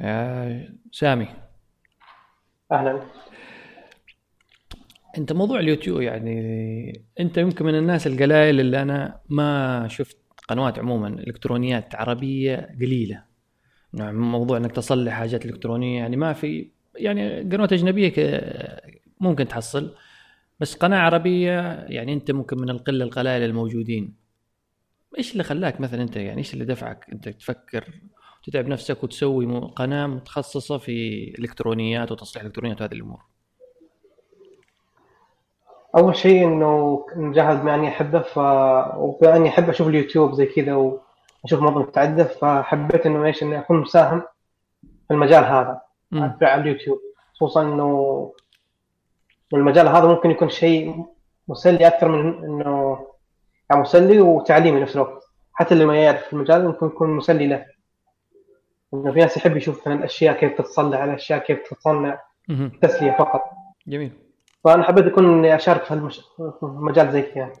يا سامي. أهلا. أنت موضوع اليوتيوب يعني أنت يمكن من الناس القلائل اللي أنا ما شفت قنوات عموما إلكترونيات عربية قليلة. نعم موضوع إنك تصلح حاجات إلكترونية يعني ما في يعني قنوات أجنبية ممكن تحصل بس قناة عربية يعني أنت ممكن من القلة القلائل الموجودين. إيش اللي خلاك مثلا أنت يعني إيش اللي دفعك أنت تفكر تتعب نفسك وتسوي قناة متخصصة في الالكترونيات وتصليح الالكترونيات وهذه الأمور. أول شيء إنه مجهز بما اني احبه ف وبما اني أحب أشوف اليوتيوب زي كذا وأشوف مواضيع متعدده فحبيت إنه إيش إني أكون مساهم في المجال هذا على اليوتيوب. خصوصا إنه المجال هذا ممكن يكون شيء مسلي أكثر من إنه يعني مسلي وتعليمي نفس الوقت. حتى اللي ما يعرف المجال ممكن يكون مسلي له. انه في ناس يحب يشوف مثلا الاشياء كيف تتصنع الاشياء كيف تتصنع. تسليه فقط. جميل. فأنا حبيت أكون إني أشارك في هالمش... في مجال زي كذا.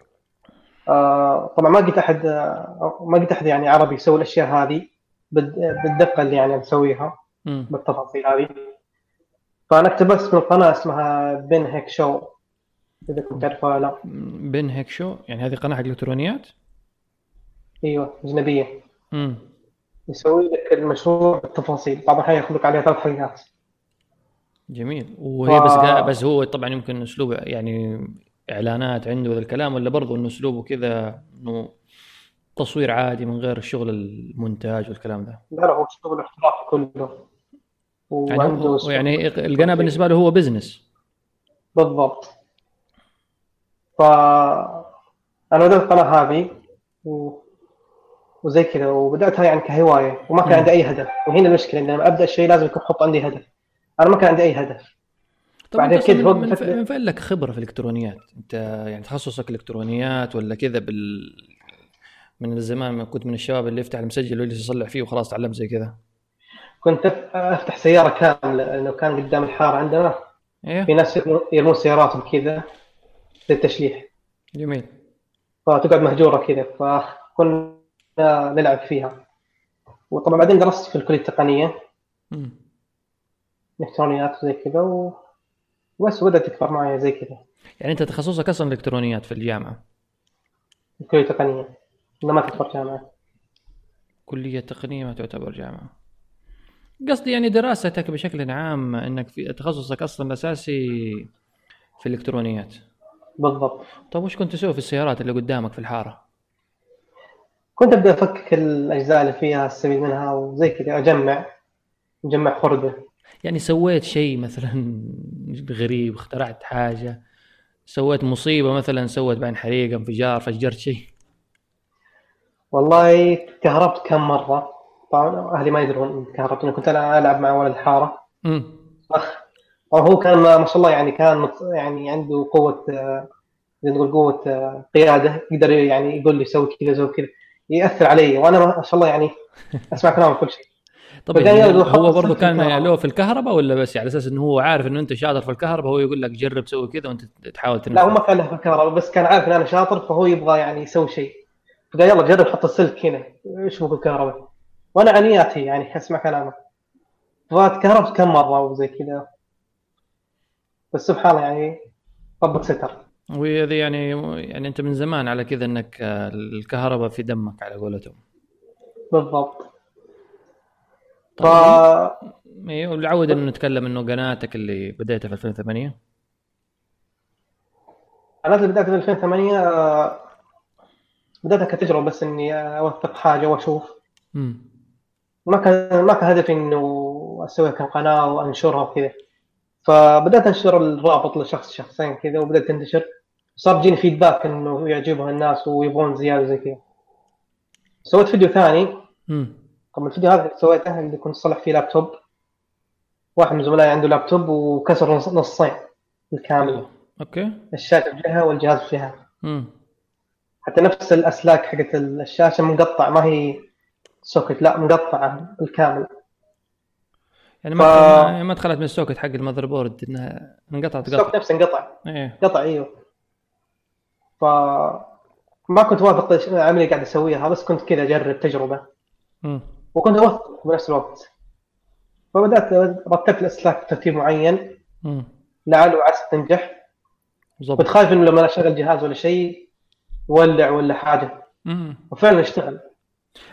آه طبعا ما قلت أحد آه ما قلت أحد يعني عربي يسوي الأشياء هذه بال- بالدقة اللي يعني مسويها. بالتفاصيل هذه. فأنا اقتبست من قناه اسمها بين هيك شو. إذا كنت تعرفها لا. بن هيك شو؟ يعني هذه قناة حق الكترونيات إيوه أجنبية. امم يسوي لك المشروع بالتفاصيل. بعض الاحيان ياخذ لك عليها ثلاث حلقات جميل. وهي بس ف- قا- بس هو طبعا يمكن أسلوب يعني إعلانات عنده ذا الكلام ولا برضه إنه أسلوبه كذا إنه تصوير عادي من غير الشغل المونتاج والكلام ذا لا لا هو شغل احترافي كله. يعني وعنده أسلوب. يعني القناة بالنسبة له هو بزنس بالضبط. ف أنا بدات القناه هذه. و... وزي كذا وبداتها يعني كهواية وما كان. عندي أي هدف. وهنا المشكلة اني لما أبدأ شيء لازم يكون أحط عندي هدف. أنا ما كان عندي أي هدف. طبعا بعدين فوق من, فين لك خبرة في الإلكترونيات؟ أنت يعني تخصصك إلكترونيات ولا كذا بال من الزمان ما كنت من الشباب اللي يفتح المسجل ويجلس يصلح فيه وخلاص تعلم زي كذا؟ كنت أفتح سيارة كاملة لأنه كان قدام الحارة عندنا. في إيه ناس يرمون- يرمون سياراتهم كذا للتشليح. جميل. فتقعد مهجورة كذا. فكنا نلعب فيها. وطبعا بعدين درست في الكلية التقنية. إلكترونيات وزي كذا و... وبس بدات تكبر معي زي كذا. يعني أنت تخصصك أصلا إلكترونيات في الجامعة؟ الكلية التقنية. ما تعتبر جامعة. كلية تقنية ما تعتبر جامعة. قصدي يعني دراستك بشكل عام إنك في تخصصك أصلا الأساسي في الإلكترونيات. بالضبط. طيب وش كنت تسوي في السيارات اللي قدامك في الحارة؟ كنت أبدأ أفكك الأجزاء اللي فيها أستفيد منها وزي كذا أجمع أجمع خرده. يعني سويت شيء مثلا غريب اخترعت حاجة سويت مصيبة مثلا سوت بعدين حريقه انفجار فجرت شيء؟ والله كهربت كم مرة. طبعا أهلي ما يدرون كهربت أنا كنت العب مع ولد الحاره امم وهو كان ما شاء الله يعني كان يعني عنده قوة آه، زي نقول قوة آه، قيادة يقدر يعني يقول لي سوي كذا سوي كذا. يأثر علي وأنا ما شاء الله يعني اسمع كلامه كل شيء. طب يعني هو برضه كان. له في الكهرباء ولا بس على أساس إنه هو عارف إنه أنت شاطر في الكهرباء هو يقول لك جرب سوي كذا وأنت تحاول لا هو ما كان له في الكهرباء بس كان عارف إن أنا شاطر فهو يبغى يعني يسوي شيء. فقال يلا جرب حط السلك هنا إيش بك الكهرباء؟ وأنا عنياتي يعني أسمع كلامه. فتكهربت كم مرة وزي كذا. بس سبحان الله يعني ربك ستر. وهذه يعني يعني أنت من زمان على كذا إنك آه، الكهرباء في دمك على قولتهم. بالضبط. ف طيب. أيوه العود إنه نتكلم إنه قناتك اللي بديتها في 2008 أنا اللي بدأت في 2008 آه، بدأتها كتجربة بس إني أوثق حاجة وأشوف. امم ما كان ما كان هدفي إنه أسوي قناة وأنشرها وكذا. فبدأت أنشر الرابط لشخص شخصين كذا وبدأت تنتشر. صار فيدباك إنه يعجبها الناس ويبغون زيادة زي كذا. سويت فيديو ثاني. امم طبعا الفيديو هذا سويته اللي كنت اصلح فيه لابتوب واحد من زملائي عنده لابتوب وكسر نص- نصين بالكامل أوكي. الشاشة بجهه والجهاز بجهه امم حتى نفس الأسلاك حقت الشاشة مقطع ما هي socket لا مقطعه بالكامل يعني ف- ما ما- ما دخلت من ال socket حق ال motherboard إنها انقطعت ال socket قطع نفسه انقطع. إيه. قطع إيوه. ف ما كنت واثق العملية قاعد أسويها بس كنت كذا أجرب تجربة. وكنت اوثق بنفس الوقت. فبدأت رتبت الأسلاك بترتيب معين. لعل وعسى تنجح. كنت بالضبط خايف إنه لما أشغل جهاز ولا شيء يولع ولا حاجة. وفعلا اشتغل.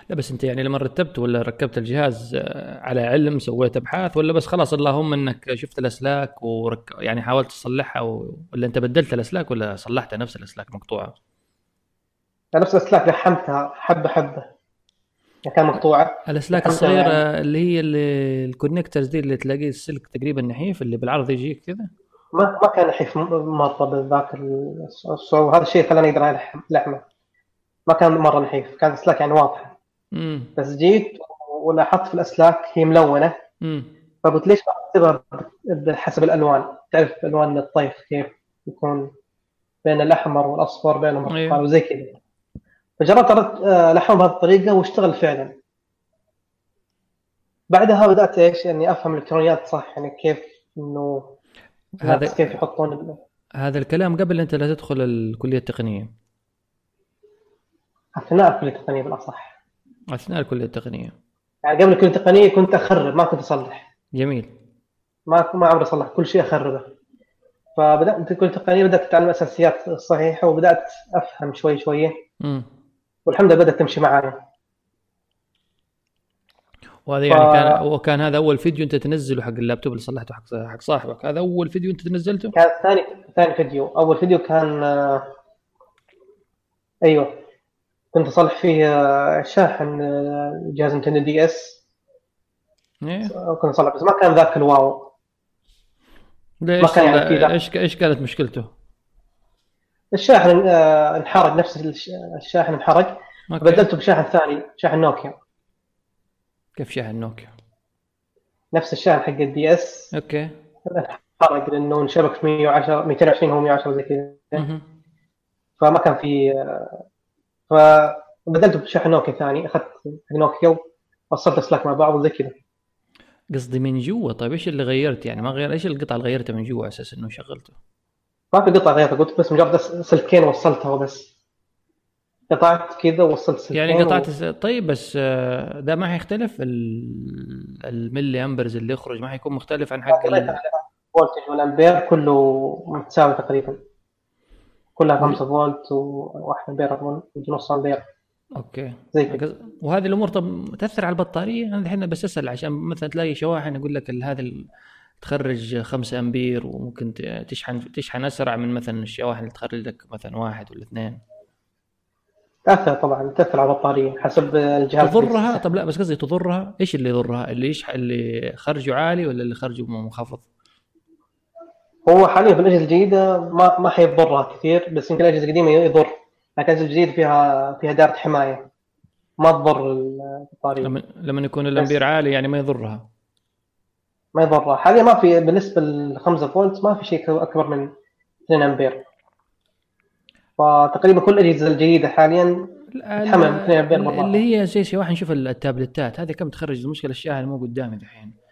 لا بس انت يعني لما رتبت ولا ركبت الجهاز آه، على علم سويت أبحاث ولا بس خلاص اللهم إنك شفت الأسلاك ورك... يعني حاولت تصلحها و... ولا أنت بدلت الأسلاك ولا صلحتها نفس الأسلاك مقطوعة؟ نفس الأسلاك لحمتها حبة حبة. يعني كان مقطوعة. الأسلاك الصغيرة يعني. اللي هي اللي ال connectors دي اللي تلاقيه السلك تقريبا نحيف اللي بالعرض يجيك كذا؟ ما ما كان نحيف مرة بذاك الصعوبه هذا الشيء خلاني أقدر لحمة. ما كان مرة نحيف كان اسلاك يعني واضحة. بس جيت ولاحظت في الأسلاك هي ملونة. فقلت ليش ما بحسب الألوان؟ تعرف ألوان الطيف كيف يكون بين الأحمر والأصفر بينهم أيوه. برتقال وزي كذا. فجربت أرد- آه، الحمهم بهذه الطريقة واشتغل فعلا. بعدها بدأت إيش؟ يعني أفهم الإلكترونيات صح يعني كيف إنه هذا كيف يحطون هذا الكلام قبل أنت لا تدخل الكلية التقنية. أثناء الكلية التقنية بالأصح. أثناء الكلية التقنية. يعني قبل الكلية التقنية كنت أخرب ما كنت أصلح. جميل. ما ما عمري أصلح كل شيء أخربه. فبدأت الكلية التقنية بدأت أتعلم الاساسيات الصحيحه وبدأت أفهم شوي شوي. امم والحمد لله بدأت تمشي معايا. وهذا ف- يعني كان وكان هذا أول فيديو أنت تنزله حق اللابتوب اللي صلحته حق حق صاحبك. هذا أول فيديو أنت نزلته كان ثاني ثاني فيديو. أول فيديو كان آه، أيوه. كنت اصلح فيه آه، شاحن آه، جهاز نينتندو دي إس. إيه. كنت اصلح بس ما كان ذاك ال wow. ليش ما كان يعني إيش إيش كانت مشكلته؟ الشاحن آه، انحرق نفس الش- الشاحن انحرق. بدلته بشاحن ثاني شاحن نوكيا. كيف شاحن نوكيا؟ نفس الشاحن حق الدي إس. أوكي. انحرق لأنه انشبك في 110 220 هو 110 زي كذا. فما كان في فبدلته بشاحن نوكيا ثاني. أخذت نوكيا ووصلت اسلاك مع بعض وزي كذا. قصدي من جوا. طيب إيش اللي غيرت؟ يعني ما غير إيش القطعة اللي غيرتها من جوا على أساس إنه شغلته؟ ما في قطعة غيرها قلت بس مجرد سلكين وصلتها وبس. قطعت كذا ووصلت سلكين يعني و- قطعت طيب بس آه، ده ما حيختلف. ال- ال milliamperes اللي يخرج ما حيكون مختلف عن حق ال... voltage والأمبير كله متساوي تقريبا. كلها 5 فولت و1 امبير ونص أمبير. أوكي. زي كذا. وهذه الأمور طب تأثر على البطارية؟ أنا الحين بس أسأل عشان مثلا تلاقي شواحن يقول لك هذا تخرج 5 أمبير وممكن تشحن تشحن أسرع من مثلا الشواحن اللي تخرج لك مثلا واحد ولا اثنين. تأثر طبعا تأثر على البطارية حسب الجهاز. تضرها؟ طب لا بس قصدي تضرها؟ إيش اللي يضرها؟ اللي يشحن اللي خرجه عالي ولا اللي خرجه منخفض هو حاليا في الأجهزة الجديدة ما ما حيضرها كثير بس يمكن الأجهزة القديمة يضر لكن الأجهزة الجديدة فيها فيها دائرة حماية. ما تضر البطاريه لما لما يكون الأمبير عالي يعني ما يضرها. ما يضرها. حاليا ما في بالنسبة لل 5 فولت ما في شيء أكبر من 2 أمبير. فتقريبا كل الأجهزة الجديدة حاليا تحمل 2 أمبير اللي هي زي شواحن شوف التابلتات. هذه كم تخرج؟ المشكلة الشاحن مو قدامي دحين.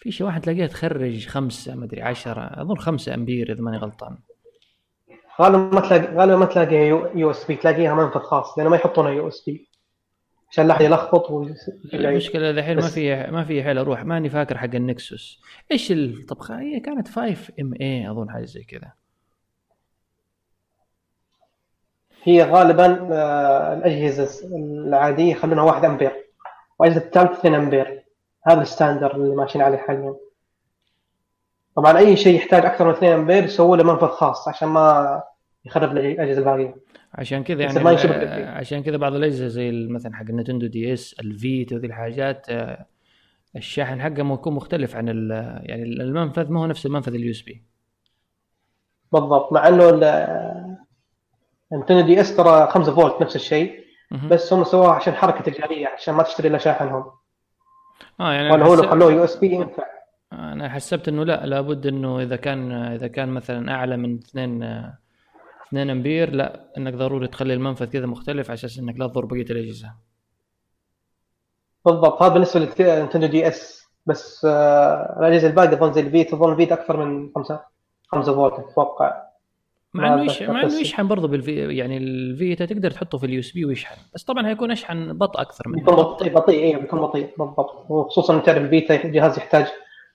في شواحن تلاقيها تخرج خمسة ما أدري 10 أظن خمسة أمبير إذا ماني غلطان. غالبا ما تلاقي غالبا ما تلاقيها USB تلاقيها منفذ خاص لأنه ما يحطونها US B. عشان لا أحد يلخبط المشكلة دحين ما في ما في حيل أروح. ماني فاكر حق ال Nexus. إيش ال... طب خ- هي كانت 5 mA أظن حاجة زي كذا. هي غالبا آه، الأجهزة العادية يخلونها 1 أمبير. وأجهزة التالت 2 أمبير. هذا ال standard اللي ماشيين عليه حاليا طبعا أي شيء يحتاج أكثر من 2 أمبير يسووا له منفذ خاص عشان ما يخرب الاجهزه الباقيه عشان كذا يعني ما. عشان كذا بعض الأجهزة زي مثلا حق النينتندو دي إس الفيتا وذي الحاجات آه، الشاحن حقه يكون مختلف عن. يعني المنفذ ما هو نفس المنفذ ال USB بالضبط مع إنه نينتندو دي إس ترى 5 فولت نفس الشيء بس هم سووها عشان حركة تجاريه عشان ما تشتري إلا شاحنهم آه يعني ولا هو لو خلوه USB ينفع. أنا حسبت إنه لا لابد إنه إذا كان إذا كان مثلا أعلى من 2 2 أمبير لا إنك ضروري تخلي المنفذ كذا مختلف على أساس إنك لا تضر بقية الأجهزة. بالضبط. هذا بالنسبة للنينتندو دي اس بس آه، الأجهزة الباقية اظن زي الفيتا اظن الفيتا أكثر من 5 5 فولت أتوقع. مع إنه يش... أتذكر مع إنه يشحن برضه بالفي يعني الفيتا تقدر تحطه في ال USB ويشحن. بس طبعا هيكون الشحن بطيء أكثر منه. بيكون بطيء بطيء اي بيكون بطيء بالضبط. وخصوصا انت تعرف الفيتا الجهاز يحتاج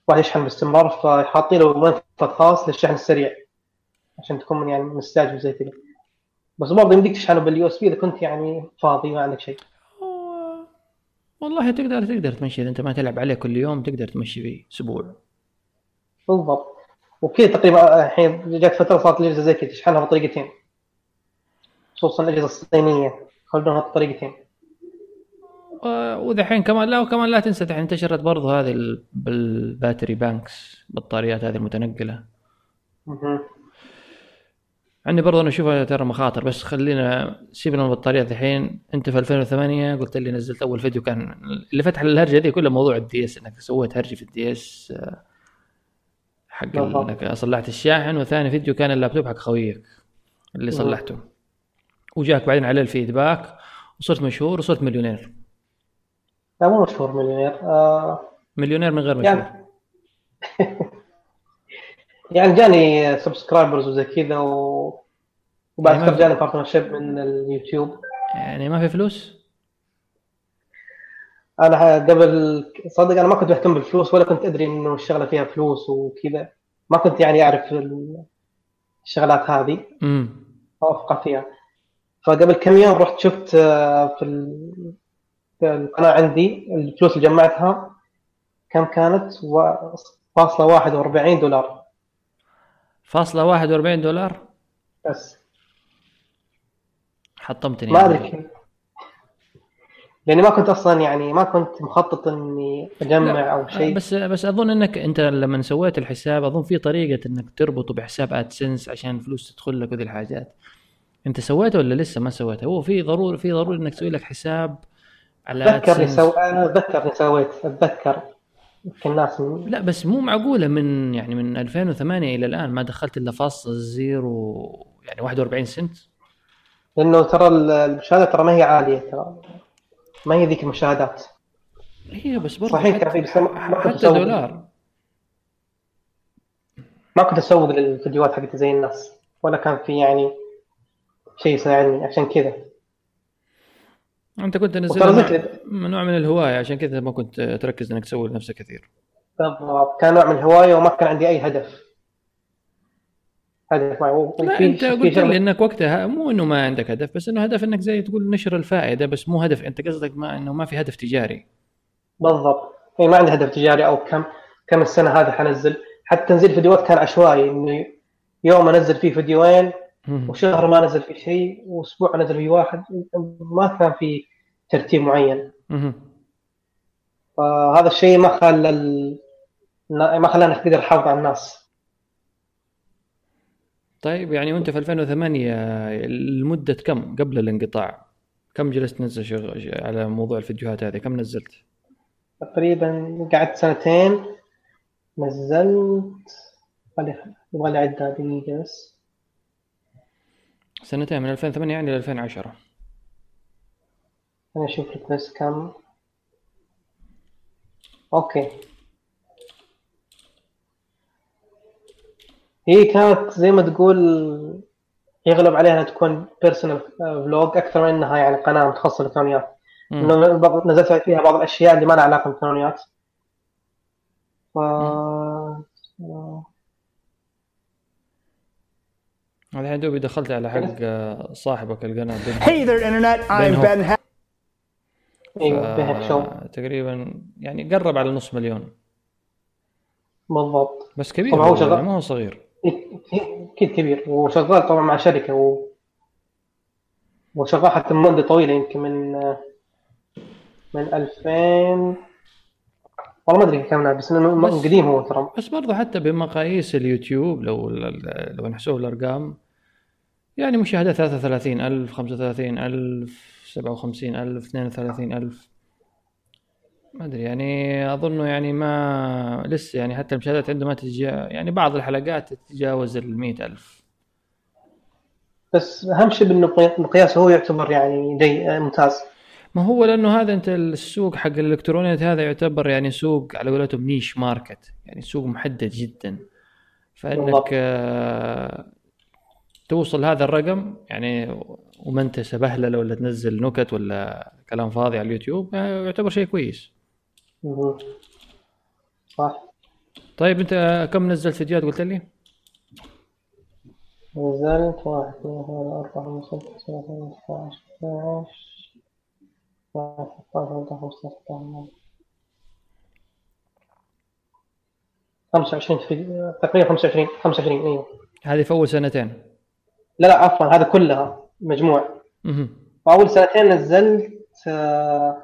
واحد يشحن باستمرار فحاطين له منفذ خاص للشحن السريع عشان تكون يعني مستعجل زي كذا. بس برضه يمديك تشحنه بال USB إذا كنت يعني فاضي ما عندك شيء. والله تقدر تقدر تمشي إذا أنت ما تلعب عليه كل يوم تقدر تمشي فيه أسبوع. بالضبط. وكذا تقريبا الحين جات فترة صارت الأجهزة زي كذا تشحنها بطريقتين خصوصا الأجهزة الصينية يخلونها بطريقتين و- ودحين كمان لا وكمان لا تنسى دحين انتشرت برضه هذه ال- بال battery banks بطاريات هذه المتنقلة. عندي برضه أنا أشوفها ترى مخاطر بس خلينا سيبنا من البطاريات الحين. أنت في 2008 قلت لي نزلت أول فيديو كان اللي فتح الهرجة دي كلها موضوع الدي اس إنك سويت هرجه في الدي اس حق. إنك صلحت الشاحن وثاني فيديو كان اللابتوب حق خويك اللي مم. صلحته. وجاك بعدين عليه ال feedback وصرت مشهور وصرت مليونير. لا مو مشهور مليونير. آه مليونير من غير مشهور يعني يعني جاني subscribers وزي كذا و... وبعد يعني جاني partnership من اليوتيوب. يعني ما في فلوس؟ أنا قبل صدق أنا ما كنت مهتم بالفلوس ولا كنت أدري إنه الشغلة فيها فلوس وكذا. ما كنت يعني أعرف ال- الشغلات هذه. امم افقه فيها. فقبل كم يوم رحت شفت آه، في ال- في القناة عندي الفلوس اللي جمعتها كم كانت؟ و- فاصلة واحد وأربعين دولار. فاصلة 41 دولار؟ بس. حطمتني ما أدري لأني ما كنت أصلا يعني ما كنت مخطط إني أجمع أو شيء. بس بس أظن إنك أنت لما سويت الحساب أظن في طريقة إنك تربطه بحساب AdSense عشان الفلوس تدخل لك وذي الحاجات. أنت سويته ولا لسه ما سويته؟ هو في ضروري في ضروري إنك تسوي لك حساب على AdSense سو... أنا اتذكرني سويت أتذكر. الناس لا بس مو معقولة من يعني من 2008 إلى الآن ما دخلت إلا فاصل زيرو يعني 41 سنت. لأنه ترى ال- المشاهدات ترى ما هي عالية ترى. ما هي ذيك المشاهدات؟ هي بس برضه صحيح كان في بس ما كنت أسوق. دولار. ما كنت أسوق للفيديوهات حقتي زي الناس ولا كان في يعني شيء يساعدني عشان كذا. أنت كنت تنزلها نوع من الهواية عشان كذا ما كنت تركز إنك تسوي لنفسك كثير. بالضبط. كان نوع من الهواية وما كان عندي أي هدف. هدف معي لا أنت قلت لي إنك وقتها مو إنه ما عندك هدف بس إنه هدف إنك زي تقول نشر الفائدة بس مو هدف أنت قصدك ما إنه ما في هدف تجاري بالضبط يعني ما عندي هدف تجاري أو كم كم السنة هذه حنزل حتى تنزيل فيديوهات كان عشوائي انه يوم أنزل فيه فيديوين. وشهر ما نزل فيه شيء وأسبوع انزل فيه واحد ما كان في ترتيب معين. فهذا الشيء ما خلى. ما خلانا نقدر نحافظ على الناس طيب يعني وأنت في 2008 لمده كم قبل الانقطاع؟ كم جلست تنزل شغ... على موضوع الفيديوهات هذه؟ كم نزلت؟ تقريبا قعدت سنتين نزلت يبغى لي عدها دقيقة بس. سنتين من 2008 يعني ل 2010 أنا أشوف لك بس كم. أوكي. هي كانت زي ما تقول يغلب عليها إنها تكون personal vlog أكثر من إنها يعني قناة متخصصة بالالكترونيات. إنه نزلت فيها بعض الأشياء اللي ما لها علاقة بالالكترونيات ف الحين دوبي دخلت على حق آه، صاحبك القناه Hey there, Internet. I'm Ben Ben. Ha- أيوه تقريبا يعني قرب على نص مليون بالضبط بس كبير طبعاً هو شغال. ما هو صغير أكيد كبير. وشغال طبعا مع شركة و... وشغال حتى مدة طويلة يمكن من من 2000 والله ما أدري كم بس إنه قديم هو ترى. بس برضه حتى بمقاييس اليوتيوب لو لو نحسب الأرقام يعني مشاهدات 33000 35000 57000 32000 ما أدري يعني اظنه يعني ما لسه يعني حتى المشاهدات عنده ما تتجا يعني بعض الحلقات تتجاوز ال 100000 بس أهم شيء بالمقياس مقياسه هو يعتبر يعني جي ممتاز. ما هو لأنه هذا أنت السوق حق الالكترونيات هذا يعتبر يعني سوق على قولتهم niche market يعني سوق محدد جدا. فإنك آه، توصل هذا الرقم يعني وما أنت سبهلله ولا تنزل نكت ولا كلام فاضي على اليوتيوب آه، يعتبر شيء كويس. صح. طيب انت كم نزلت فيديوهات قلت لي؟ نزلت واحد اثنين ثلاثة أربعة خمسة ستة سبعة ثمانية عشر 12 13 25 في تقريبا 25 25 أيوه هذه في أول سنتين. لا لا عفوا هذا كلها مجموع. مهم. أول سنتين نزلت آه،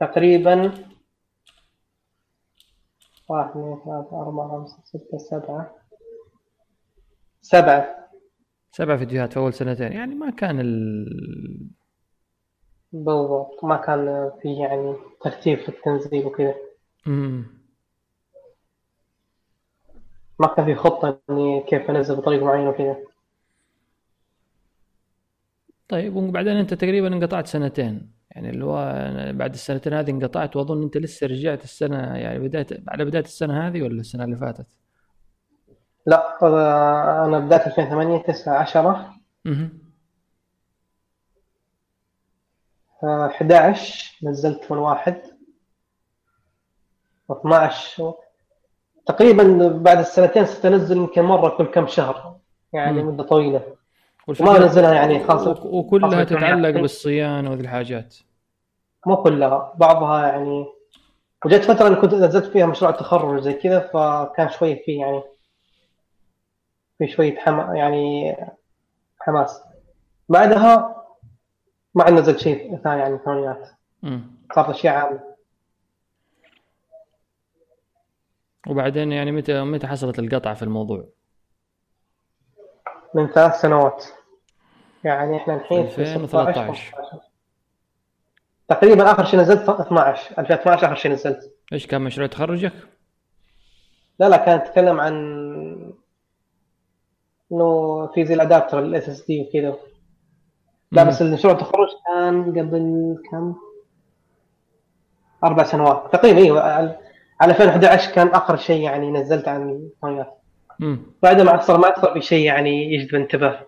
تقريبا واحد اثنين ثلاثة أربعة خمسة ستة سبعة. سبعة. سبع فيديوهات في أول سنتين. يعني ما كان ال... بالضبط. ما كان في يعني ترتيب في التنزيل وكذا. ما كان في خطة إني كيف أنزل بطريقة معينة وكذا. طيب وبعدين أنت تقريبا انقطعت سنتين. يعني اللي هو بعد السنتين هذه انقطعت وأظن أنت لسه رجعت السنة يعني بداية على بداية السنة هذه ولا السنة اللي فاتت؟ لا أنا بدأت 2008 9 10 مهم. آه، 11 نزلت من واحد 12 تقريبا بعد السنتين ستنزل يمكن مرة كل كم شهر يعني مم. مدة طويلة وما انزلها يعني خاصة وك- وكلها خاصة تتعلق يعني- بالصيانة وذي الحاجات. مو كلها بعضها يعني وجت فترة أنا كنت نزلت فيها مشروع تخرج زي كذا فكان شوية في يعني في شوية حما يعني حماس. بعدها ما عاد نزلت شيء ثاني عن الثمانينات مم. صارت أشياء عامة. وبعدين يعني متى متى حصلت القطعة في الموضوع؟ من ثلاث سنوات يعني إحنا الحين في 2013. 16 15. تقريبا آخر شيء نزلت 12 2012 آخر شيء نزلت إيش كان مشروع تخرجك؟ لا لا كان يتكلم عن إنه في زي ال adapter ال SSD وكذا لا. بس المشروع التخرج كان قبل كم؟ أربع سنوات تقريبا أيوه على على 2011 كان آخر شيء يعني نزلت عن الثمانينات بعدها ما صار ما في شيء يعني يجذب انتباه.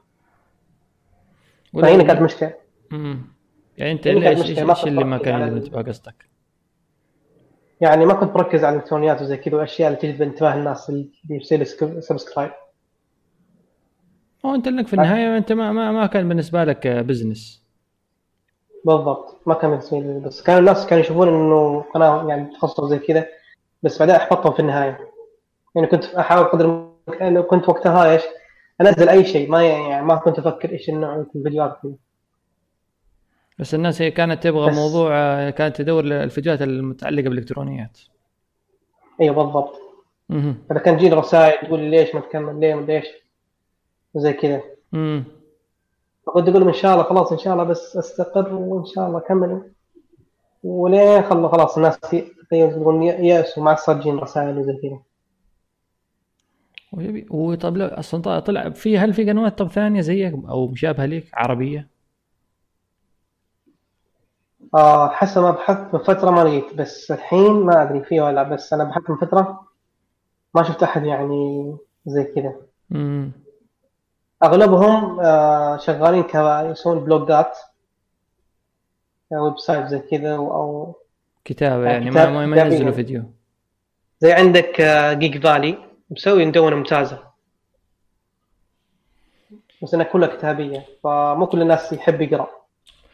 فهنا كانت مشكلة. يعني أنت إيش اللي ما كان يجذب انتباه قصدك؟ يعني ما كنت بركز على الإلكترونيات وزي كذا والأشياء اللي تجذب انتباه الناس اللي يصير subscribe. هو أنت انك في النهاية أنت ما ما, ما كان بالنسبة لك business. بالضبط. ما كان بالنسبة لي بس كان الناس كانوا يشوفون إنه قناة يعني تخصص زي كذا بس بعدين احبطهم في النهاية. يعني كنت أحاول قدر الامكان كنت وقتها إيش أنزل أي شيء ما يعني ما كنت أفكر إيش النوع من الفيديوهات كذا بس الناس هي كانت تبغى بس- موضوع آه، كانت تدور الفيديوهات المتعلقة بالإلكترونيات. أيوه بالضبط. مهم. فاذا كان تجيني رسائل تقول لي ليش ما تكمل ليه ما إيش وزي كذا. مم. فكنت أقول إن شاء الله خلاص إن شاء الله بس أستقر وإن شاء الله أكمل. وليه خلوا خلاص الناس تقول يأسوا ما صار تجيني رسائل وزي كذا. ويبي وطب لا أصلا طلع- في هل في قنوات طب ثانية زيك أو مشابهه لك عربية؟ آه حسب ما بحثت من فترة ما لقيت بس الحين ما أدري فيه ولا لأ، بس أنا بحثت من فترة ما شفت أحد يعني زي كذا مم. أغلبهم آه شغالين يسوون بلوجات آه، website زي كذا أو- أو كتابة يعني كتاب- ما ما. ينزلوا فيديو زي عندك آه جيك فالي مسوي مدونة ممتازة. بس إنها كلها كتابية فمو كل الناس يحب يقرأ.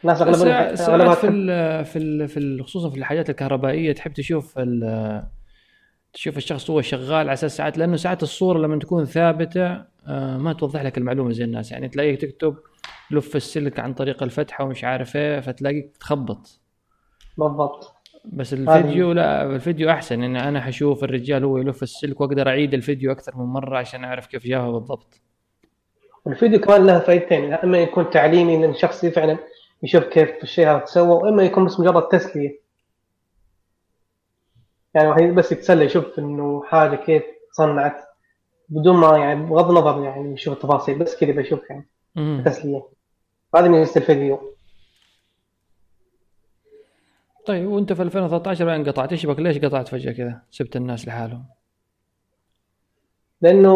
الناس ساعات أغلبها في تحب. ال في ال في خصوصا في الحاجات الكهربائية تحب تشوف تشوف الشخص هو شغال على أساس ساعات لأنه ساعات الصورة لما تكون ثابتة آه، ما توضح لك المعلومة زي الناس. يعني تلاقيك تكتب لف السلك عن طريق الفتحة ومش عارف إيه فتلاقيك تخبط. بالضبط. بس الفيديو لا الفيديو أحسن إن أنا حشوف الرجال هو يلف السلك وأقدر أعيد الفيديو أكثر من مرة عشان أعرف كيف جابها بالضبط. الفيديو كمان له فائدتين إما يكون تعليمي لأن الشخص فعلا يشوف كيف الشيء هذا تسوى وإما يكون بس مجرد تسلية. يعني واحد بس يتسلى يشوف إنه حاجة كيف صنعت بدون ما يعني بغض النظر يعني يشوف التفاصيل بس كذا بيشوف يعني. تسلية. هذا ميزه الفيديو. طيب وانت في 2013 بعدين قطعت. إيش بك ليش قطعت فجأة كذا؟ سبت الناس لحالهم. لأنه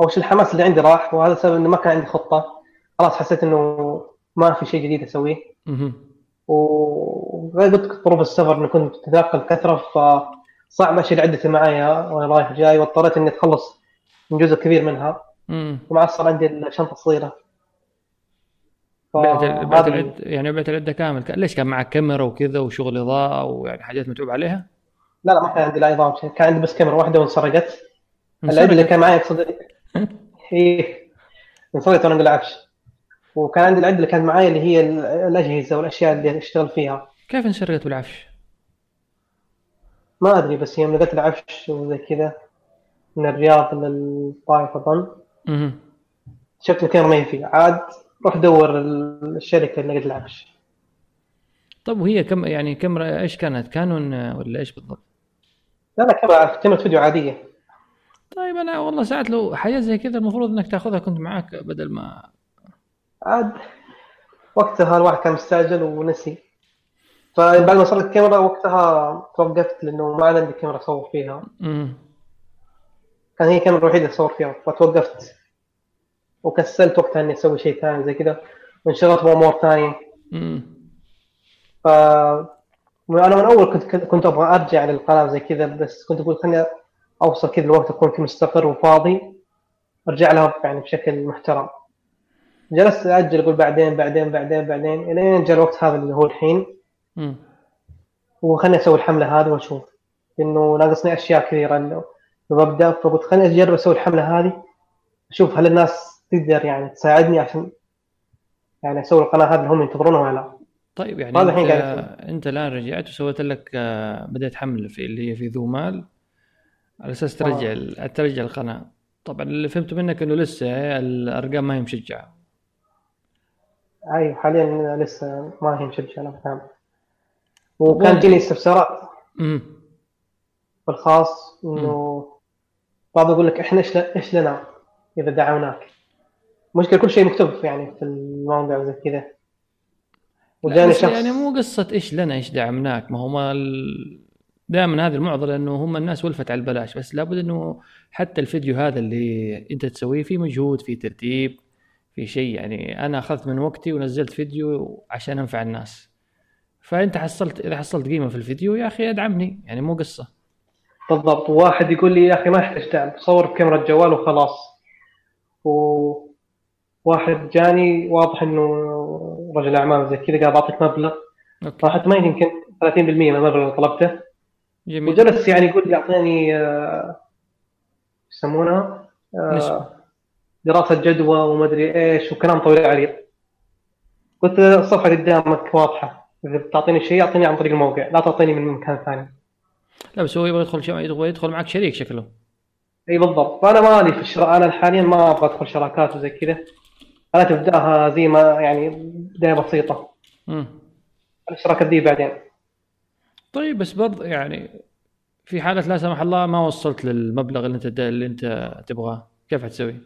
أول شيء الحماس اللي عندي راح وهذا السبب إنه ما كان عندي خطة. خلاص حسيت إنه ما في شيء جديد أسويه. مهم. وغير قلت لك ظروف السفر إني كنت متنقل بكثره فصعب أشيل عدتي معايا وأنا رايح جاي واضطريت إني أتخلص من جزء كبير منها. ومع صار عندي الشنطة الصغيرة. بعت ال- بعت العد يعني. بعت العده كامل. ليش كان معك كاميرا وكذا وشغل إضاءة ويعني حاجات متعوب عليها؟ لا لا ما كان عندي لا شيء كان عندي بس كاميرا واحدة وانسرقت. العده اللي كان معي اقصد هي انسرقت وأنا بالعفش وكان عندي العده اللي كانت معي اللي هي ال- الأجهزة والأشياء اللي أشتغل فيها. كيف انسرقت بالعفش؟ ما أدري بس يوم نقلت العفش وزي كذا من الرياض للطائف اظن. شفت الكاميرا ما هي فيه عاد روح دور ال- الشركة اللي العفش طب وهي كم يعني كاميرا إيش كانت؟ كانون ولا إيش بالضبط؟ لا لا كاميرا كاميرا فيديو عادية طيب أنا والله ساعات لو حاجات زي كذا المفروض إنك تأخذها كنت معاك بدل ما عاد وقتها الواحد كان مستعجل ونسي فبعد ما صارت الكاميرا وقتها توقفت لأنه ما عندي كاميرا أصور فيها مم. كان هي الكاميرا الوحيدة اللي أصور فيها فتوقفت وكسلت وقتها إني أسوي شيء ثاني زي كذا وانشغلت بأمور ثانية. ف أنا من أول كنت كنت أبغى أرجع للقناه زي كذا بس كنت أقول خليني أوصل كذا الوقت أكون فيه مستقر وفاضي أرجع لها يعني بشكل محترم. جلست أجل أقول بعدين بعدين بعدين بعدين إلين جاء الوقت هذا اللي هو الحين. مم. وخلني أسوي الحملة هذه وأشوف. إنه ناقصني أشياء كثيرة إنه. ببدا فقلت خليني أجرب أسوي الحملة هذه أشوف هل الناس تقدر يعني تساعدني عشان يعني أسوي القناة هذه اللي هم ينتظرونها ولا لا؟ طيب يعني هذا أنت, الحين قاعد أنت الآن رجعت وسويت لك آه، بدأت حمل في اللي هي في ذو مال. على أساس آه. ترجع ال- ترجع القناة. طبعا اللي فهمته منك إنه لسه الأرقام ما هي مشجعة. اي حاليا لسه ما هي مشجعة أنا فاهم وكان تجيني استفسارات بالخاص إنه بعض يقول لك إحنا إيش إيش لنا إذا دعوناك؟ مشكلة كل شيء مكتوب يعني في الموقع وزي كذا. وجاني شخص يعني مو قصة إيش لنا إيش دعمناك؟ ما هو ما ال... دائما هذه المعضلة إنه هم الناس ولفت على البلاش بس لابد إنه حتى الفيديو هذا اللي أنت تسويه فيه مجهود فيه ترتيب في شيء. يعني أنا أخذت من وقتي ونزلت فيديو عشان أنفع الناس. فأنت حصلت إذا حصلت قيمة في الفيديو يا أخي أدعمني يعني مو قصة. بالضبط. واحد يقول لي يا أخي ما يحتاج دعم صور بكاميرا الجوال وخلاص. وواحد جاني واضح إنه رجل أعمال زي كذا قال بعطيك مبلغ. أوكي. راحت ما يمكن 30% من المبلغ اللي طلبته. جميل. وجلس يعني يقول لي اعطيني آه، يسمونها آه،. دراسة جدوى وما أدري إيش وكلام طويل عريض. قلت له الصفحة قدامك واضحة. إذا بتعطيني شيء أعطيني عن طريق الموقع لا تعطيني من مكان ثاني. لا بس هو يبغى يدخل. يبغى يدخل معك شريك شكله. إي بالضبط. فانا مالي في الشراء. أنا حاليا ما أبغى أدخل شراكات وزي كذا. أنا تبدأها زي ما يعني بداية بسيطة. امم الشراكه دي بعدين؟ طيب بس برضه يعني في حالة لا سمح الله ما وصلت للمبلغ اللي أنت اللي أنت تبغاه. كيف حتسوي؟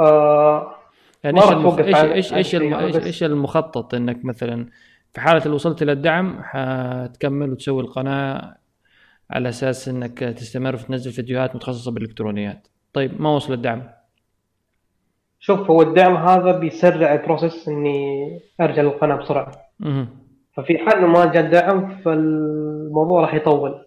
آه يعني إيش المخ... إيش إيش إيش, الم... بس- إيش المخطط؟ إنك مثلا في حالة لو وصلت إلى الدعم حتكمل وتسوي القناة على أساس إنك تستمر في تنزل فيديوهات متخصصة بالإلكترونيات. طيب ما وصل الدعم؟ شوف هو الدعم هذا بيسرع البروسيس إني أرجع للقناة بسرعة مهم. ففي حال إنه ما جاء دعم فالموضوع راح يطول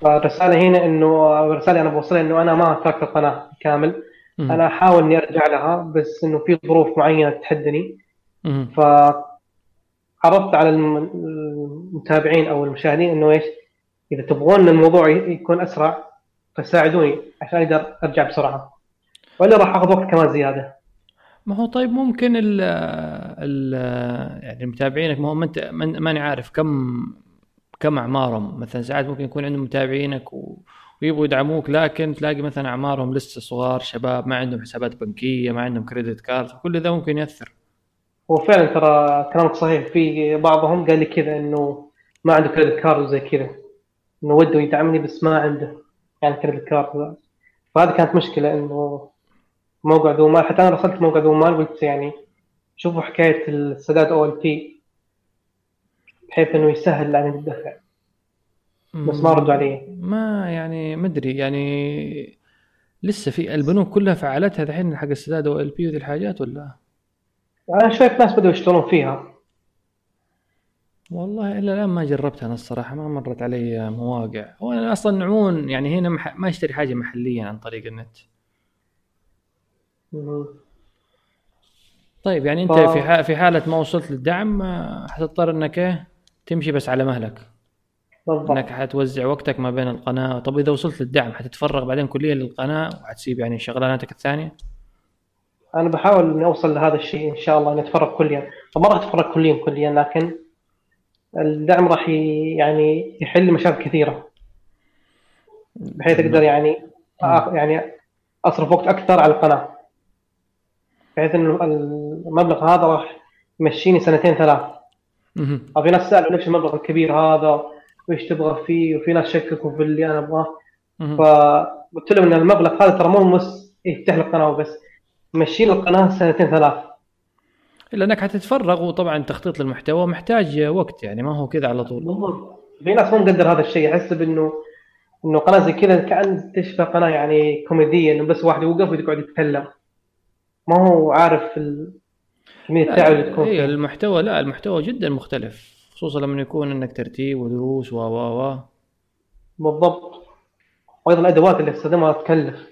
فالرسالة هنا إنه الرسالة أنا بوصلها إنه أنا ما تركت القناة كامل مهم. أنا أحاول إني أرجع لها بس إنه في ظروف معينة تحدني مهم. فعرضت على الم- المتابعين أو المشاهدين إنه إيش إذا تبغون الموضوع يكون أسرع فساعدوني عشان أقدر أرجع بسرعة ولا راح اخذ وقت كمان زيادة. ما هو طيب ممكن ال ال يعني متابعينك ما هو ما انت ما- ماني عارف كم كم أعمارهم. مثلا ساعات ممكن يكون عندهم متابعينك و... ويبغوا يدعموك لكن تلاقي مثلا أعمارهم لسه صغار شباب ما عندهم حسابات بنكية ما عندهم credit card كل ذا ممكن يأثر. هو فعلا ترى كلامك صحيح. في بعضهم قال لي كذا إنه ما عنده credit card وزي كذا. إنه وده يدعمني بس ما عنده يعني credit card فهذه كانت مشكلة إنه موقع ذو مال. حتى أنا رسلت موقع ذو مال قلت يعني شوفوا حكاية السداد أو ال بي بحيث إنه يسهل عن الدفع. بس ما ردوا علي. ما يعني ما أدري. يعني لسه في البنوك كلها فعلتها الحين حق السداد أو ال بي وذي الحاجات ولا؟ أنا شايف ناس بدأوا يشتغلون فيها. والله إلى الآن ما جربتها أنا الصراحة ما مرت علي مواقع. هو أنا أصلا عموما يعني هنا. ما أشتري حاجة محليا عن طريق النت. طيب يعني أنت ف- في ح... في حالة ما وصلت للدعم آه، حتضطر أنك تمشي بس على مهلك. بالضبط. أنك حتوزع وقتك ما بين القناة. طب إذا وصلت للدعم حتتفرغ بعدين كليا للقناة وحتسيب يعني شغلانتك الثانية؟ أنا بحاول إني أوصل لهذا الشيء إن شاء الله إني أتفرغ كليا. طب ما راح أتفرغ كليا كليا لكن الدعم راح يعني يحل مشاكل كثيرة. بحيث أقدر يعني يعني أصرف وقت أكثر على القناة. بحيث إنه المبلغ هذا راح يمشيني سنتين ثلاث. أو في ناس سألوا ليش المبلغ الكبير هذا؟ وإيش تبغى فيه؟ وفي ناس شككوا في اللي أنا أبغاه. مهم. فقلت لهم إن المبلغ هذا ترى مو بس يفتح لي القناة وبس يمشي لي القناة سنتين ثلاث. إلا إنك حتتفرغ وطبعا تخطيط للمحتوى محتاج وقت يعني ما هو كذا على طول. بالضبط في ناس مو مقدر هذا الشيء. يحسب إنه إنه قناة زي كذا كأن تشبه قناة يعني كوميدية إنه بس واحد يوقف ويقعد يتكلم. ما هو عارف كمية التعب اللي تكون اي المحتوى لا المحتوى جدا مختلف خصوصا لما يكون إنك ترتيب ودروس و و و. بالضبط. وأيضا الأدوات اللي استخدمها تكلف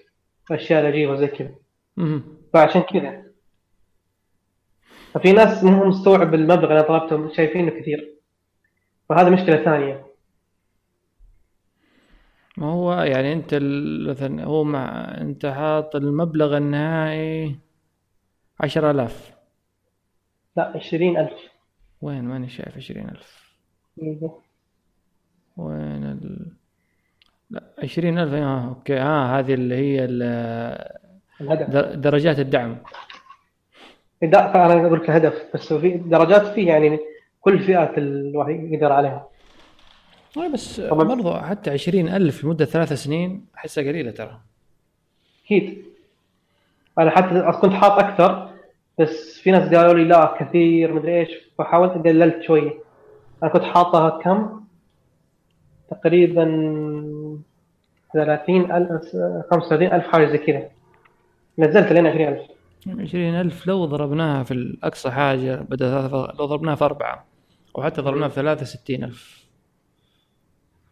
أشياء اللي أجيبها زي كذا. فعشان كذا. ففي ناس مو مستوعب المبلغ اللي طلبته شايفينه كثير. فهذه مشكلة ثانية. ما هو يعني أنت مثلا هو مع انت حاط المبلغ النهائي عشرة آلاف. لا عشرين ألف. وين؟ ماني شايف عشرين ألف. وين ال لا عشرين ألف. آه أوكي. آه هذه اللي هي ال- الهدف. در- درجات الدعم. لا فأنا أقول لك هدف بس في درجات فيه يعني كل فئات الواحد يقدر عليها. آه بس طبعاً. برضو حتى عشرين ألف لمدة ثلاث سنين أحسها قليلة ترى. أكيد. أنا حتى كنت حاط أكثر بس في ناس قالوا لي لا كثير مدري إيش. فحاولت قللت شوية. أنا كنت حاطها كم؟ تقريبا ثلاثين ألف خمسة وثلاثين ألف حاجة زي كذا. نزلت لين عشرين ألف. عشرين ألف لو ضربناها في الأقصى حاجة ثلاثة لو ضربناها في أربعة أو حتى ضربناها في ثلاثة ستين ألف.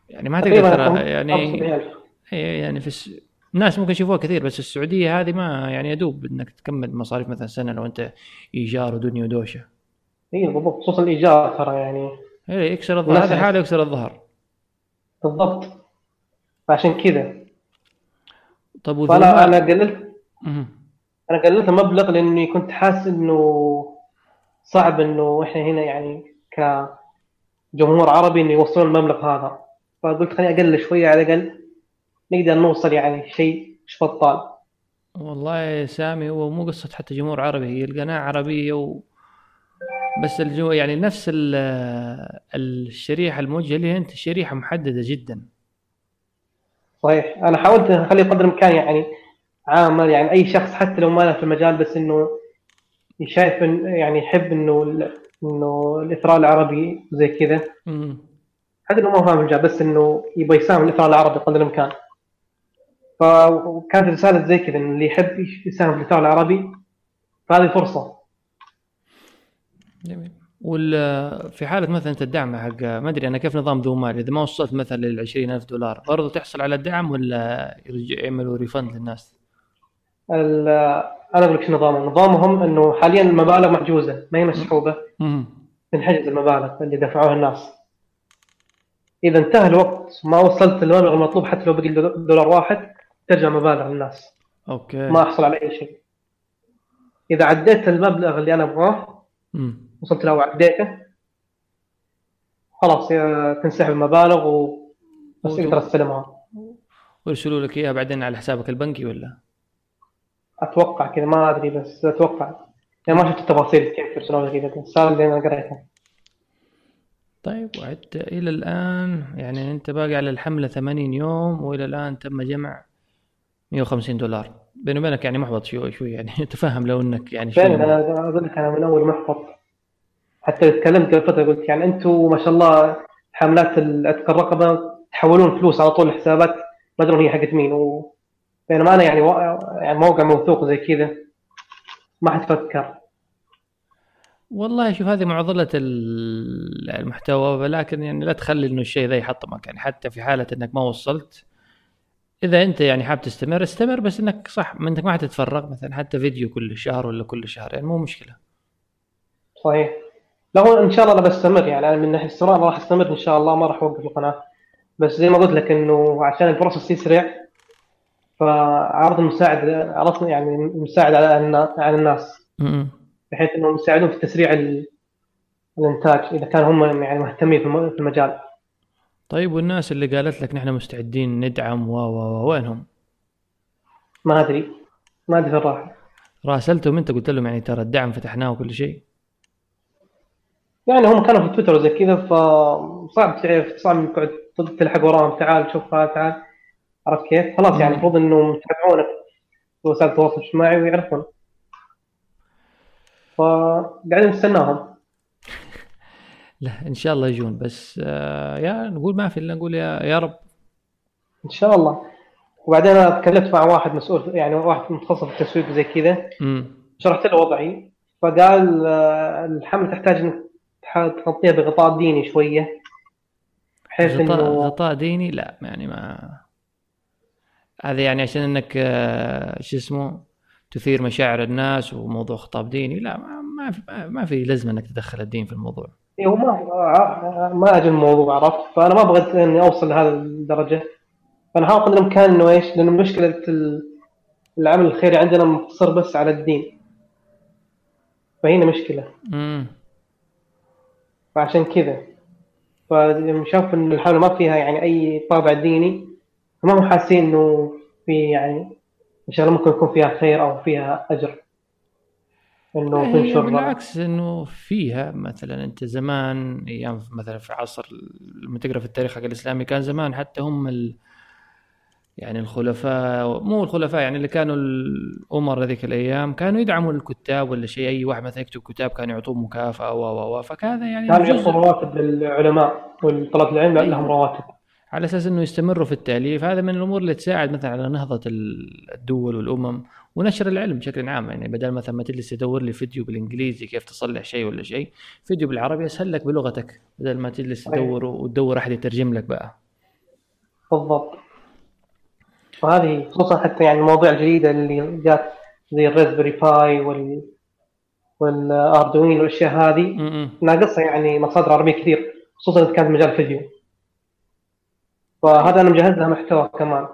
يعني ما تقدر يعني 75,000. إيه يعني في. الناس ممكن يشوفوها كثير بس السعودية هذه ما يعني يدوب إنك تكمل مصاريف مثلا سنة لو أنت إيجار ودنيا ودوشة. إي بالضبط خصوصا الإيجار ترى يعني. إيه يكسر الظهر هذا حاله يكسر الظهر. بالضبط. فعشان كذا. طب وإذا فانا أنا قللت. أنا قللت المبلغ لأني كنت حاسس إنه صعب إنه إحنا هنا يعني كجمهور عربي إنه يوصلون المبلغ هذا. فقلت خليني أقلل شوية على الأقل. نقدر نوصل يعني شيء مش بطال؟ والله يا سامي هو مو قصة حتى جمهور عربي هي القناة عربية و... بس الجو يعني نفس ال... الشريحة الموجهة لي أنت شريحة محددة جدا. صحيح. أنا حاولت اخلي قدر الإمكان يعني عامل يعني أي شخص حتى لو ما له في المجال بس إنه شايف يعني يحب إنه ال- إنه الإثراء العربي زي كذا. حتى انه ما هو فاهم المجال بس إنه يبغى يساهم الإثراء العربي قدر الإمكان. فكانت رسالة زي كذا اللي يحب يساهم في الاثراء العربي فهذه فرصة. جميل. وال في حالة مثلا أنت الدعم حق ما أدري أنا كيف نظام ذو مال؟ إذا ما وصلت مثلا لل 20000 دولار برضو تحصل على الدعم ولا يعملوا refund للناس؟ ال- أنا أقول لك شو نظامهم. نظامهم إنه حاليا المبالغ محجوزة ما هي مسحوبة. مم. تنحجز المبالغ اللي دفعوها الناس. إذا انتهى الوقت ما وصلت المبلغ المطلوب حتى لو بقي دولار واحد ترجع مبالغ للناس. okay. ما أحصل على أي شيء. إذا عديت المبلغ اللي أنا أبغاه مم. وصلت له وعديته خلاص تنسحب المبالغ و بس أقدر استلمها ويرسلوا لك إياها بعدين على حسابك البنكي ولا؟ أتوقع كذا ما أدري بس أتوقع. يعني ما شفت التفاصيل كيف يرسلون لي كذا بس هذا اللي أنا قريته طيب وعدت إلى الآن يعني أنت باقي على الحملة 80 يوم وإلى الآن تم جمع 150 دولار. بيني وبينك يعني محبط شوي شوي يعني. تفهم لو إنك يعني شوي فعلا أنا أقول لك أنا من أول محبط. حتى تكلمت قبل فترة قلت يعني أنتم ما شاء الله حملات عتق الرقبة يحولون فلوس على طول لحسابات ما يدرون هي حقت مين. و بينما أنا يعني, و... يعني موقع موثوق زي كذا. ما حد فكر. والله شوف هذه معضلة ال- المحتوى ولكن يعني لا تخلي إنه الشيء ذا يحطمك. يعني حتى في حالة إنك ما وصلت إذا أنت يعني حاب تستمر استمر بس إنك صح ما إنك ما حتتفرغ مثلا حتى فيديو كل شهر ولا كل شهر يعني مو مشكلة. صحيح. لا هو إن شاء الله أنا بستمر يعني أنا من ناحية الاستمرار راح أستمر إن شاء الله ما راح أوقف القناة. بس زي ما قلت لك إنه عشان البروسس يسرع فعرض المساعد عرضنا يعني المساعد على على الناس. بحيث إنهم يساعدون في تسريع ال- الإنتاج إذا كان هم يعني مهتمين في المجال. طيب والناس اللي قالت لك نحن مستعدين ندعم و و و وينهم؟ ما أدري. ما أدري فين راح راسلتهم أنت؟ قلت لهم يعني ترى الدعم فتحناه وكل شيء. يعني هم كانوا في تويتر وزي كذا فصعب تعرف صعب إنك تقعد تلحق وراهم تعال شوف هذا تعال. عرفت كيف؟ خلاص يعني. المفروض إنهم يتابعونك في وسائل التواصل الاجتماعي ويعرفون فقاعدين نستناهم. لا إن شاء الله يجون. بس آه يا نقول ما في إلا نقول يا يا رب. إن شاء الله. وبعدين أنا تكلمت مع واحد مسؤول يعني واحد متخصص في التسويق زي كذا. شرحت له وضعي. فقال آه، الحملة تحتاج إنك تغطيها بغطاء ديني شوية. بحيث غطاء إنه غطاء ديني؟ لا يعني ما. هذا يعني عشان إنك آه، شو اسمه تثير مشاعر الناس وموضوع خطاب ديني. لا ما ما في ما في لازمة إنك تدخل الدين في الموضوع. هو ما ما اجى الموضوع عرفت؟ فأنا ما بغيت إني أوصل لهذا الدرجة. فأنا احاول قدر الامكان إنه إيش؟ لأن مشكلة ال- العمل الخيري عندنا مقتصر بس على الدين. فهنا مشكلة. امم فعشان كذا. فلما شاف إن الحملة ما فيها يعني أي طابع ديني فما هم حاسين إنه في يعني إن شاء الله ممكن يكون فيها خير أو فيها أجر. إنه تنشر بالعكس إنه فيها مثلا أنت زمان أيام مثلا في عصر لما تقرأ في التاريخ حق الإسلامي كان زمان حتى هم ال يعني الخلفاء مو الخلفاء يعني اللي كانوا الامراء ذيك الأيام كانوا يدعموا الكتاب ولا شيء. أي واحد مثلا يكتب كتاب كانوا يعطوه مكافأة و و و فكذا يعني كانوا يعطوا رواتب للعلماء والطلبة العلم لهم رواتب. على أساس إنه يستمروا في التأليف. هذا من الأمور اللي تساعد مثلا على نهضة الدول والأمم ونشر العلم بشكل عام. يعني بدل مثلا ما تجلس تدور لي فيديو بالإنجليزي كيف تصلح شيء ولا شيء فيديو بالعربي أسهل لك بلغتك بدل ما تجلس. تدور وتدور أحد يترجم لك بقى. بالضبط. وهذه خصوصا حتى يعني المواضيع الجديدة اللي جات زي ال Raspberry Pi وال وال Arduino والأشياء هذه. ناقصها يعني مصادر عربية كثير خصوصا إذا كانت مجال فيديو فهذا أنا مجهز لها محتوى كمان.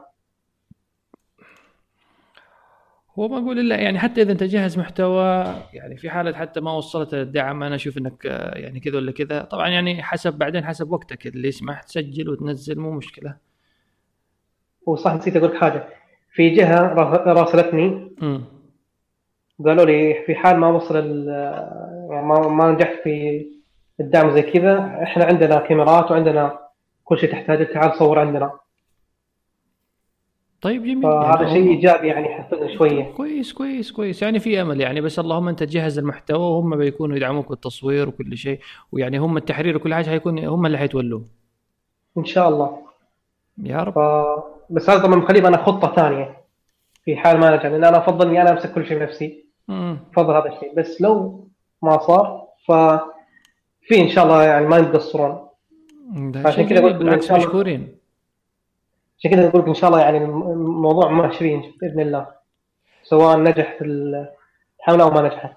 هو ما أقول إلا يعني حتى إذا أنت جاهز محتوى يعني في حالة حتى ما وصلت الدعم أنا أشوف إنك آه، يعني كذا ولا كذا. طبعا يعني حسب بعدين حسب وقتك اللي يسمح تسجل وتنزل مو مشكلة. وصح نسيت أقول لك حاجة. في را- راسلتني. قالوا لي في حال ما وصل يعني ما ما نجحت في الدعم زي كذا إحنا عندنا كاميرات وعندنا كل شيء تحتاجه تعال صور عندنا. طيب جميل. فهذا يعني شيء هم- إيجابي يعني يحفزنا شوية. كويس كويس كويس. يعني في أمل يعني بس اللهم أنت تجهز المحتوى وهم بيكونوا يدعموك بالتصوير وكل شيء ويعني هم التحرير وكل حاجة حيكون هم اللي حيتولوه إن شاء الله. يا رب. ف... بس هذا طبعا مخليه أنا خطة ثانية في حال ما نجح لأن أنا أفضل إني أنا أمسك كل شيء بنفسي. افضل هذا الشيء. بس لو ما صار ف في إن شاء الله يعني ما يقصرون عشان شيء كذا بالعكس مشكورين. عشان كذا أقول إن شاء الله يعني الم- الموضوع ماشيين بإذن الله. سواء نجح في الحمله أو ما نجحت.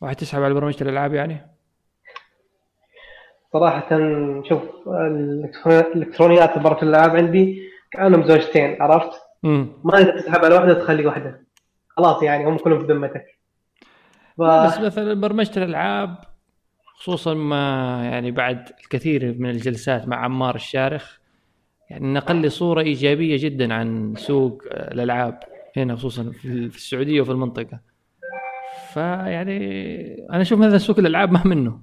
وحتسحب على برمجه الألعاب يعني؟ صراحة شوف الإلكترونيات برة الألعاب عندي كأنهم زوجتين عرفت؟ امم ما تقدر تسحب على واحدة تخلي واحدة. خلاص يعني هم كلهم في ذمتك. ف... بس مثلا برمجة الألعاب خصوصا ما يعني بعد الكثير من الجلسات مع عمار الشارخ يعني نقل لي صورة إيجابية جدا عن سوق الألعاب هنا خصوصا في السعودية وفي المنطقة. فيعني أنا أشوف مثلا سوق الألعاب ما منه.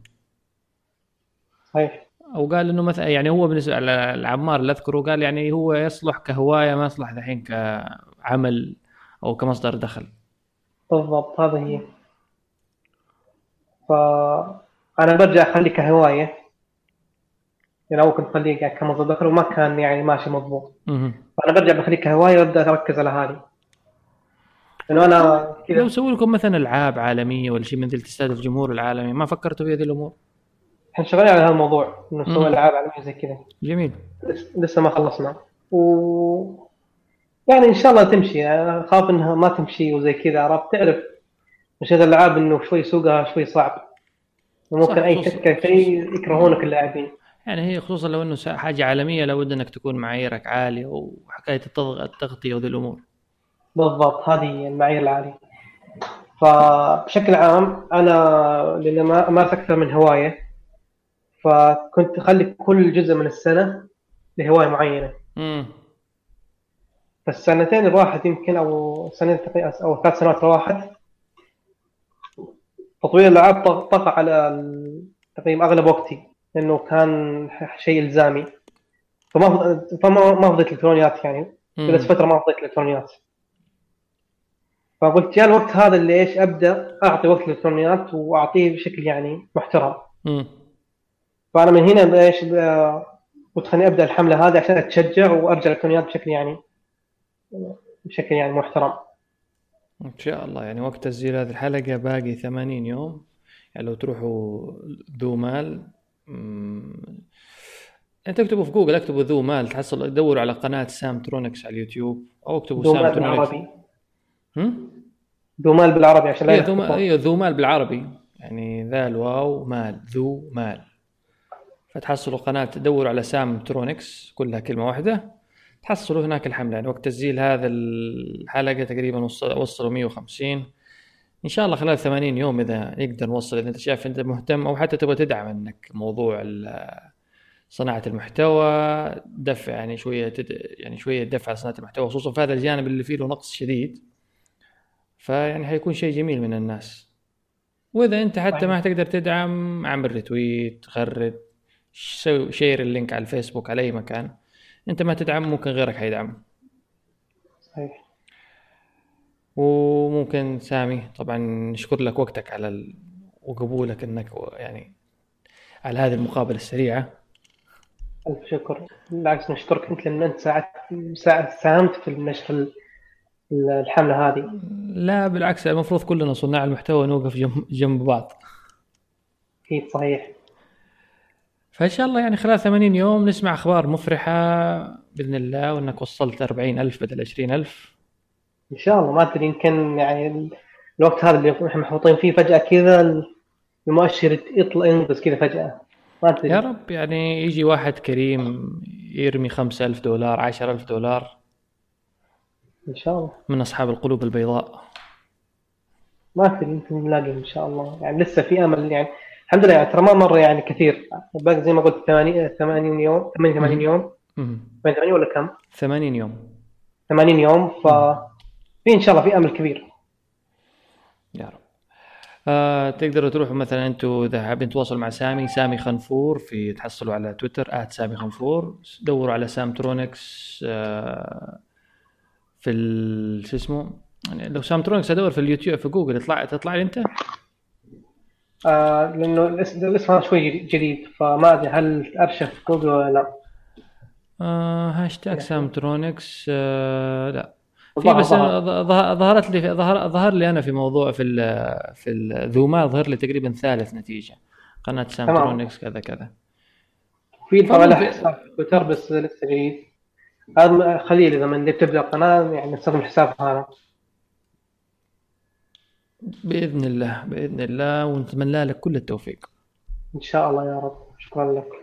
صحيح. أو قال إنه مثلا يعني هو بالنسبة للعمار اللي أذكره قال يعني هو يصلح كهواية ما يصلح الحين كعمل أو كمصدر دخل. بالضبط هذا هي. فأنا برجع أخلي كهواية. يعني اول كنت اخليه يعني كمصدر دخل وما كان يعني ماشي مضبوط. فأنا برجع بخليه كهوايه وأبدأ اركز على هذه. لأنه أنا لو كذا سووا لكم مثلا ألعاب عالمية ولا شيء من ذي تستهدف الجمهور العالمي ما فكرتوا في هذه الأمور؟ إحنا شغالين على هذا الموضوع إنه. نسوي ألعاب عالمية زي كذا. جميل. لس- لسه ما خلصنا. و يعني إن شاء الله تمشي. أخاف إنها ما تمشي وزي كذا عرفت؟ تعرف مش الألعاب إنه شوي سوقها شوي صعب. ممكن صح، أي شركه شيء يكرهونك اللاعبين. يعني هي خصوصا لو إنه حاجة عالمية لابد إنك تكون معاييرك عالية وحكاية التضغ- التغطية وذي الأمور. بالضبط هذه المعايير العالية. فبشكل عام أنا لأن ما امارس أكثر من هواية فكنت أخلي كل جزء من السنة لهواية معينة. امم فالسنتين اللي راحت يمكن أو سنتين أو ثلاث سنوات راحت تطوير الالعاب طغ- طغى على تقريبا أغلب وقتي. لأنه كان شيء إلزامي. فما فما ما فضيت الكترونيات يعني. جلست فترة ما فضيت الإلكترونيات. فقلت جاء الوقت هذا اللي إيش أبدأ؟ أعطي وقت الالكترونيات وأعطيه بشكل يعني محترم. فأنا من هنا إيش قلت خليني أبدأ الحملة هذه عشان أتشجع وأرجع الإلكترونيات بشكل يعني بشكل يعني محترم. إن شاء الله. يعني وقت تسجيل هذه الحلقة باقي 80 يوم. يعني لو تروحوا ذو مال يعني تكتبوا في جوجل اكتبوا ذو مال تحصل دوروا على قناة سام ترونكس على اليوتيوب أو اكتبوا سام دومال ترونكس. بالعربي؟ هم؟ دومال بالعربي عشان لا أيوه ذو مال أيوه ذو مال بالعربي. يعني ذا الواو مال ذو مال. فتحصلوا قناة تدوروا على سام ترونكس كلها كلمة واحدة. تحصلوا هناك الحملة. يعني وقت تسجيل هذا الحلقة تقريبا وصل- وصلوا 150 إن شاء الله خلال 80 يوم إذا نقدر نوصل إذا أنت شايف أنت مهتم أو حتى تبغى تدعم إنك موضوع صناعة المحتوى دفع يعني شوية تد... يعني شوية دفع على صناعة المحتوى خصوصا في هذا الجانب اللي فيه له نقص شديد. فيعني حيكون شيء جميل من الناس. وإذا أنت حتى. ما تقدر تدعم اعمل retweet غرد share ال link على الفيسبوك على أي مكان. أنت ما تدعم ممكن غيرك حيدعم. صحيح. وممكن سامي طبعا نشكر لك وقتك على ال... وقبولك إنك يعني على هذه المقابلة السريعة. ألف شكر. بالعكس نشكرك أنت لأن أنت ساعدت ساعد- ساهمت في نشر ال- ال- الحملة هذه. لا بالعكس المفروض كلنا صناع المحتوى نوقف جنب, جنب بعض. أكيد صحيح. فإن شاء الله يعني خلال 80 يوم نسمع أخبار مفرحة بإذن الله وإنك وصلت 40 ألف بدل 20 ألف. إن شاء الله ما أدري يمكن يعني ال- الوقت هذا اللي إحنا محوطين فيه فجأة كذا المؤشر يطلع ينقص كذا فجأة. ما أدري. يا رب يعني يجي واحد كريم يرمي 5000 دولار 10000 دولار إن شاء الله. من أصحاب القلوب البيضاء. ما أدري يمكن نلاقي إن شاء الله. يعني لسه في أمل يعني الحمد لله يعني ترى ما مر يعني كثير. باقي زي ما قلت 80 80 يوم 88 يوم. مم. 88 ولا كم؟ 80 يوم. 80 يوم ف في إن شاء الله في أمل كبير. يا رب. آه تقدروا تروحوا مثلا أنتم إذا حابين تتواصلوا مع سامي سامي خنفور في تحصلوا على تويتر سامي خنفور. دوروا على سام ترونكس آه في شو اسمه؟ يعني لو سام ترونكس أدور في اليوتيوب في جوجل يطلع تطلع لي أنت؟ آه لأنه الاسم هذا شوي جديد فما أدري هل أرشف جوجل ولا لا. آه هاشتاج سام ترونكس آه لا. في بس ظهرت لي ظهر ظهر لي أنا في موضوع في ال في الذوما ظهر لي تقريبا ثالث نتيجة. قناة سام تمام. ترونكس كذا كذا. في طبعا له حساب تويتر بس لسه جديد. هذا خليل إذا من تبدأ قناه يعني نستخدم الحساب هذا بإذن الله بإذن الله ونتمنى لك كل التوفيق. إن شاء الله يا رب. شكرا لك.